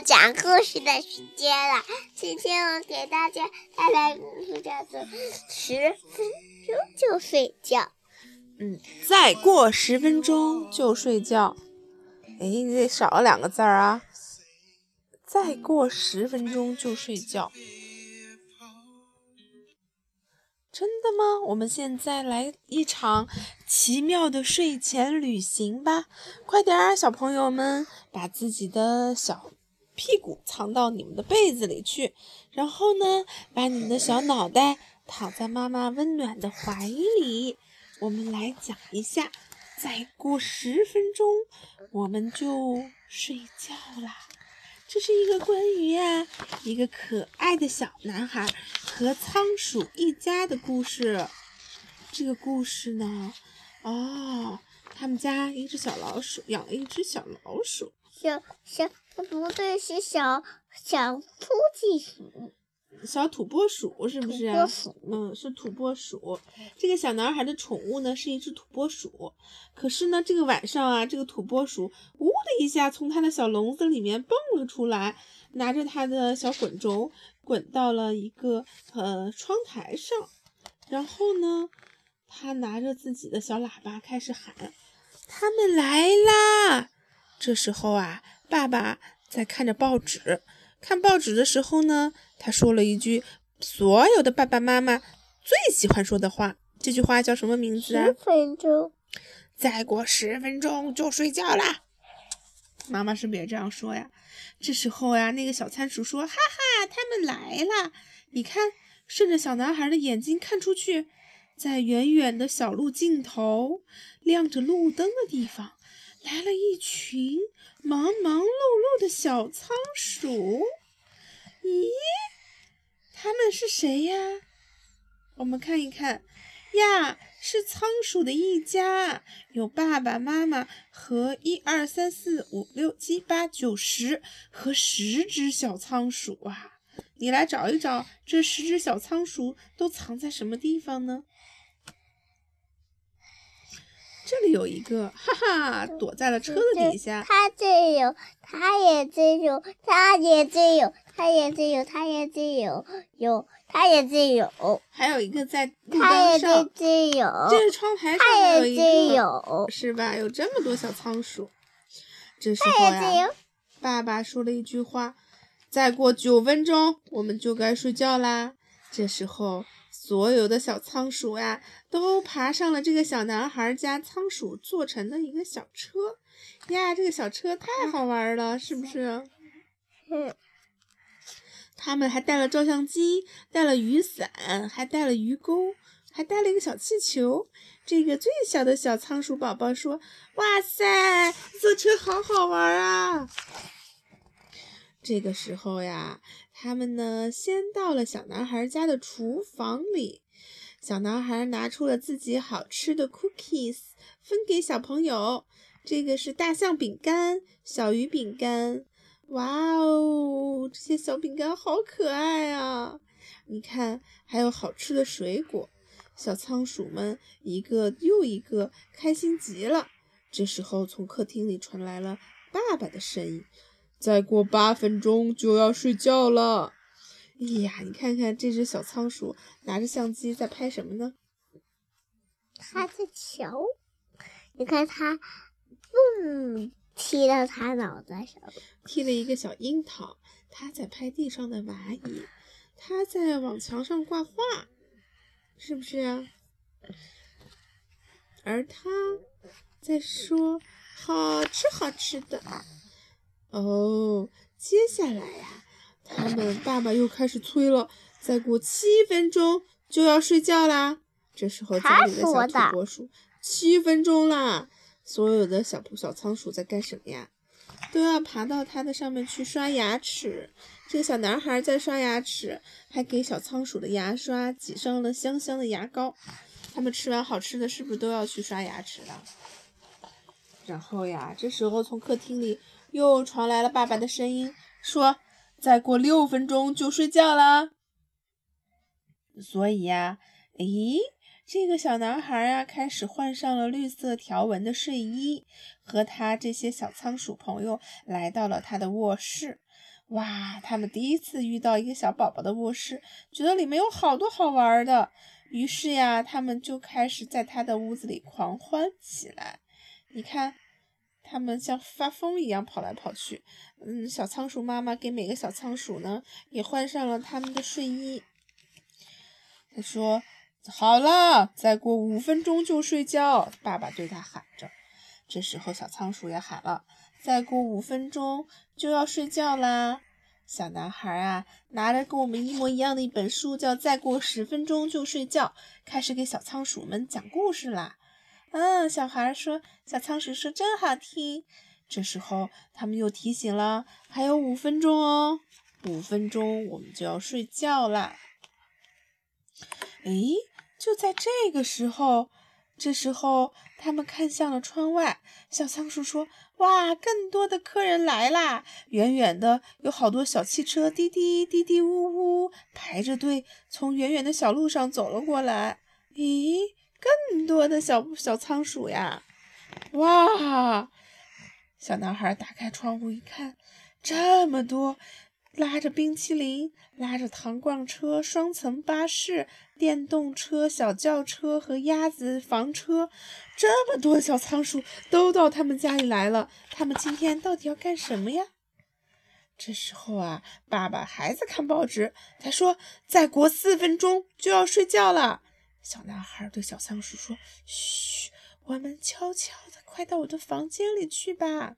讲故事的时间了。今天我给大家带来故事叫做《十分钟就睡觉》。嗯，再过十分钟就睡觉。哎，你这少了两个字儿啊！再过十分钟就睡觉。真的吗？我们现在来一场奇妙的睡前旅行吧！快点儿，小朋友们，把自己的小屁股藏到你们的被子里去，然后呢，把你的小脑袋躺在妈妈温暖的怀里。我们来讲一下，再过十分钟我们就睡觉啦。这是一个关于呀一个可爱的小男孩和仓鼠一家的故事。这个故事呢，哦，他们家一只小老鼠养了一只小老鼠。小小不对，是小小土鸡鼠。小土拨鼠是不是啊？嗯，是土拨鼠。这个小男孩的宠物呢是一只土拨鼠。可是呢，这个晚上啊，这个土拨鼠呜的一下从他的小笼子里面蹦了出来，拿着他的小滚轴滚到了一个呃窗台上。然后呢，他拿着自己的小喇叭开始喊：“他们来啦！”这时候啊，爸爸在看着报纸。看报纸的时候呢，他说了一句所有的爸爸妈妈最喜欢说的话。这句话叫什么名字啊？十分钟，再过十分钟就睡觉啦。妈妈是不是也这样说呀？这时候呀，那个小仓鼠说：“哈哈，他们来了！你看，顺着小男孩的眼睛看出去，在远远的小路尽头，亮着路灯的地方，来了一群。”忙忙碌碌的小仓鼠，咦，他们是谁呀？我们看一看呀，是仓鼠的一家，有爸爸妈妈和一二三四五六七八九十和十只小仓鼠啊！你来找一找，这十只小仓鼠都藏在什么地方呢？这里有一个，哈哈，躲在了车子底下。他这有，他也这有，他也这有，他也这有，他也这有，有，他也这有。还有一个在路灯上。这有。这是窗台上有一个。有。是吧？有这么多小仓鼠。这时候呀，爸爸说了一句话：“再过九分钟，我们就该睡觉啦。”这时候。所有的小仓鼠呀，都爬上了这个小男孩家仓鼠做成的一个小车呀！这个小车太好玩了，是不是？嗯。他们还带了照相机，带了雨伞，还带了鱼钩，还带了一个小气球。这个最小的小仓鼠宝宝说：“哇塞，坐车好好玩啊！”这个时候呀。他们呢，先到了小男孩家的厨房里。小男孩拿出了自己好吃的 cookies，分给小朋友。这个是大象饼干、小鱼饼干。哇哦，这些小饼干好可爱啊！你看，还有好吃的水果。小仓鼠们一个又一个开心极了。这时候，从客厅里传来了爸爸的声音。再过八分钟就要睡觉了。哎呀，你看看这只小仓鼠拿着相机在拍什么呢？它在瞧。你看它，嗯，踢到它脑袋上。踢了一个小樱桃。它在拍地上的蚂蚁。它在往墙上挂画，是不是啊？而它在说：“好吃，好吃的。”哦，接下来呀，他们爸爸又开始催了。再过七分钟就要睡觉啦。这时候家里的小土拨鼠，七分钟啦！所有的小小仓鼠在干什么呀？都要爬到它的上面去刷牙齿。这个小男孩在刷牙齿，还给小仓鼠的牙刷挤上了香香的牙膏。他们吃完好吃的，是不是都要去刷牙齿了？然后呀，这时候从客厅里。又传来了爸爸的声音，说：“再过六分钟就睡觉啦。”所以呀，诶，这个小男孩呀，开始换上了绿色条纹的睡衣，和他这些小仓鼠朋友来到了他的卧室。哇，他们第一次遇到一个小宝宝的卧室，觉得里面有好多好玩的。于是呀，他们就开始在他的屋子里狂欢起来。你看，他们像发疯一样跑来跑去。嗯，小仓鼠妈妈给每个小仓鼠呢也换上了他们的睡衣。他说：“好了，再过五分钟就睡觉。”爸爸对他喊着。这时候，小仓鼠也喊了：“再过五分钟就要睡觉啦。”小男孩啊，拿着跟我们一模一样的一本书，叫《再过十分钟就睡觉》，开始给小仓鼠们讲故事啦。嗯，小孩说，小仓鼠说真好听。这时候，他们又提醒了，还有五分钟哦，五分钟我们就要睡觉啦。哎，就在这个时候。这时候，他们看向了窗外。小仓鼠说：“哇，更多的客人来啦！远远的有好多小汽车，滴滴滴滴呜呜，排着队从远远的小路上走了过来。咦，更多的小小仓鼠呀！哇！小男孩打开窗户一看，这么多。”拉着冰淇淋，拉着糖罐车、双层巴士、电动车、小轿车和鸭子房车，这么多小仓鼠都到他们家里来了。他们今天到底要干什么呀？这时候啊，爸爸还在看报纸。他说：“再过四分钟就要睡觉了。”小男孩对小仓鼠说：“嘘，我们悄悄的，快到我的房间里去吧。”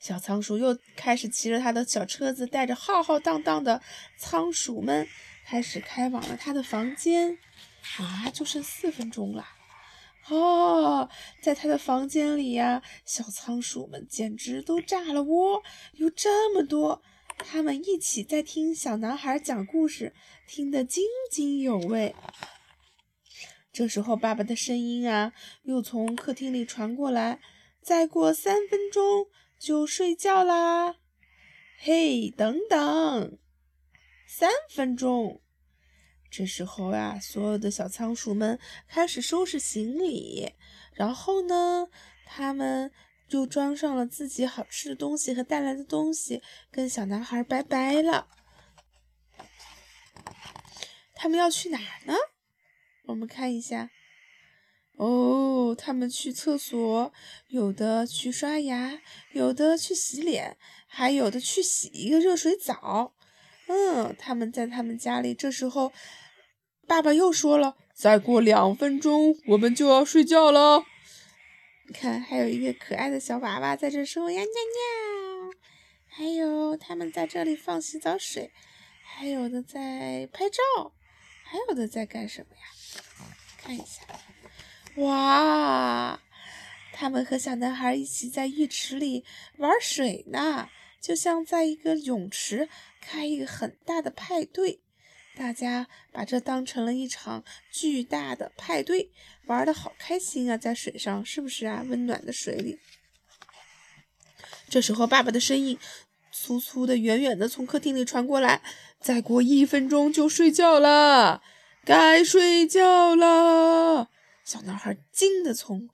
小仓鼠又开始骑着他的小车子，带着浩浩荡荡的仓鼠们，开始开往了他的房间。啊，就剩四分钟了！哦，在他的房间里呀，小仓鼠们简直都炸了窝，有这么多，他们一起在听小男孩讲故事，听得津津有味。这时候，爸爸的声音啊，又从客厅里传过来：“再过三分钟。”就睡觉啦！嘿，等等，三分钟。这时候呀，所有的小仓鼠们开始收拾行李，然后呢，他们就装上了自己好吃的东西和带来的东西，跟小男孩拜拜了。他们要去哪儿呢？我们看一下。哦，他们去厕所，有的去刷牙，有的去洗脸，还有的去洗一个热水澡。嗯，他们在他们家里。这时候，爸爸又说了：“再过两分钟，我们就要睡觉了。”你看，还有一个可爱的小娃娃在这说：“呀，尿尿。”还有他们在这里放洗澡水，还有的在拍照，还有的在干什么呀？看一下。哇，他们和小男孩一起在浴池里玩水呢，就像在一个泳池开一个很大的派对。大家把这当成了一场巨大的派对，玩的好开心啊，在水上是不是啊？温暖的水里。这时候，爸爸的声音粗粗的、远远的从客厅里传过来：“再过一分钟就睡觉了，该睡觉了。”小男孩惊的从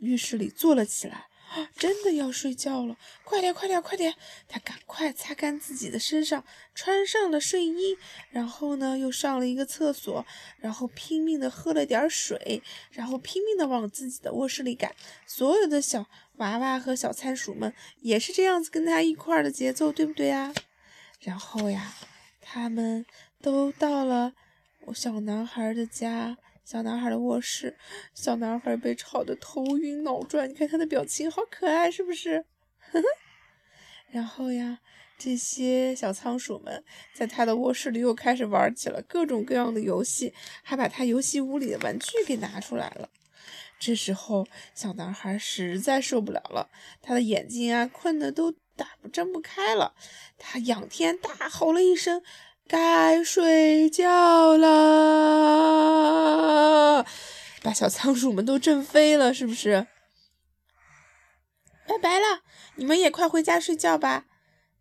浴室里坐了起来，真的要睡觉了！快点，快点，快点！他赶快擦干自己的身上，穿上了睡衣，然后呢，又上了一个厕所，然后拼命的喝了点水，然后拼命的往自己的卧室里赶。所有的小娃娃和小仓鼠们也是这样子跟他一块儿的节奏，对不对呀？然后呀，他们都到了小男孩的家。小男孩的卧室，小男孩被吵得头晕脑转。你看他的表情，好可爱，是不是？然后呀，这些小仓鼠们在他的卧室里又开始玩起了各种各样的游戏，还把他游戏屋里的玩具给拿出来了。这时候，小男孩实在受不了了，他的眼睛啊，困得都打不睁不开了。他仰天大吼了一声。该睡觉了，把小仓鼠们都震飞了，是不是？拜拜了，你们也快回家睡觉吧。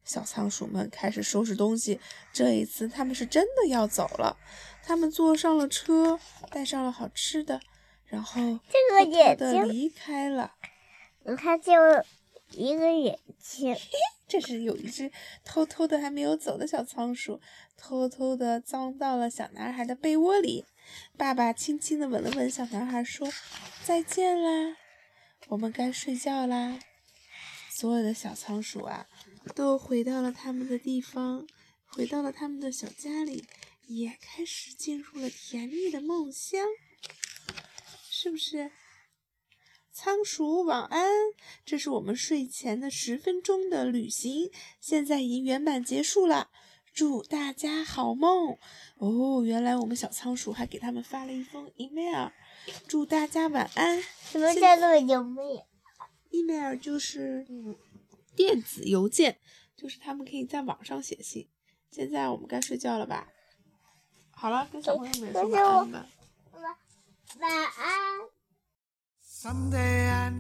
小仓鼠们开始收拾东西，这一次他们是真的要走了。他们坐上了车，带上了好吃的，然后这个眼睛离开了。你看，就一个眼睛。这时有一只偷偷的还没有走的小仓鼠，偷偷的钻到了小男孩的被窝里。爸爸轻轻的吻了吻小男孩，说：“再见啦，我们该睡觉啦。”所有的小仓鼠啊，都回到了他们的地方，回到了他们的小家里，也开始进入了甜蜜的梦乡，是不是？仓鼠晚安，这是我们睡前的十分钟的旅行，现在已经圆满结束了。祝大家好梦哦！原来我们小仓鼠还给他们发了一封 email，祝大家晚安。什么叫做 email？email 就是电子邮件，就是他们可以在网上写信。现在我们该睡觉了吧？好了，跟小朋友们说晚安吧。晚安。Someday I know.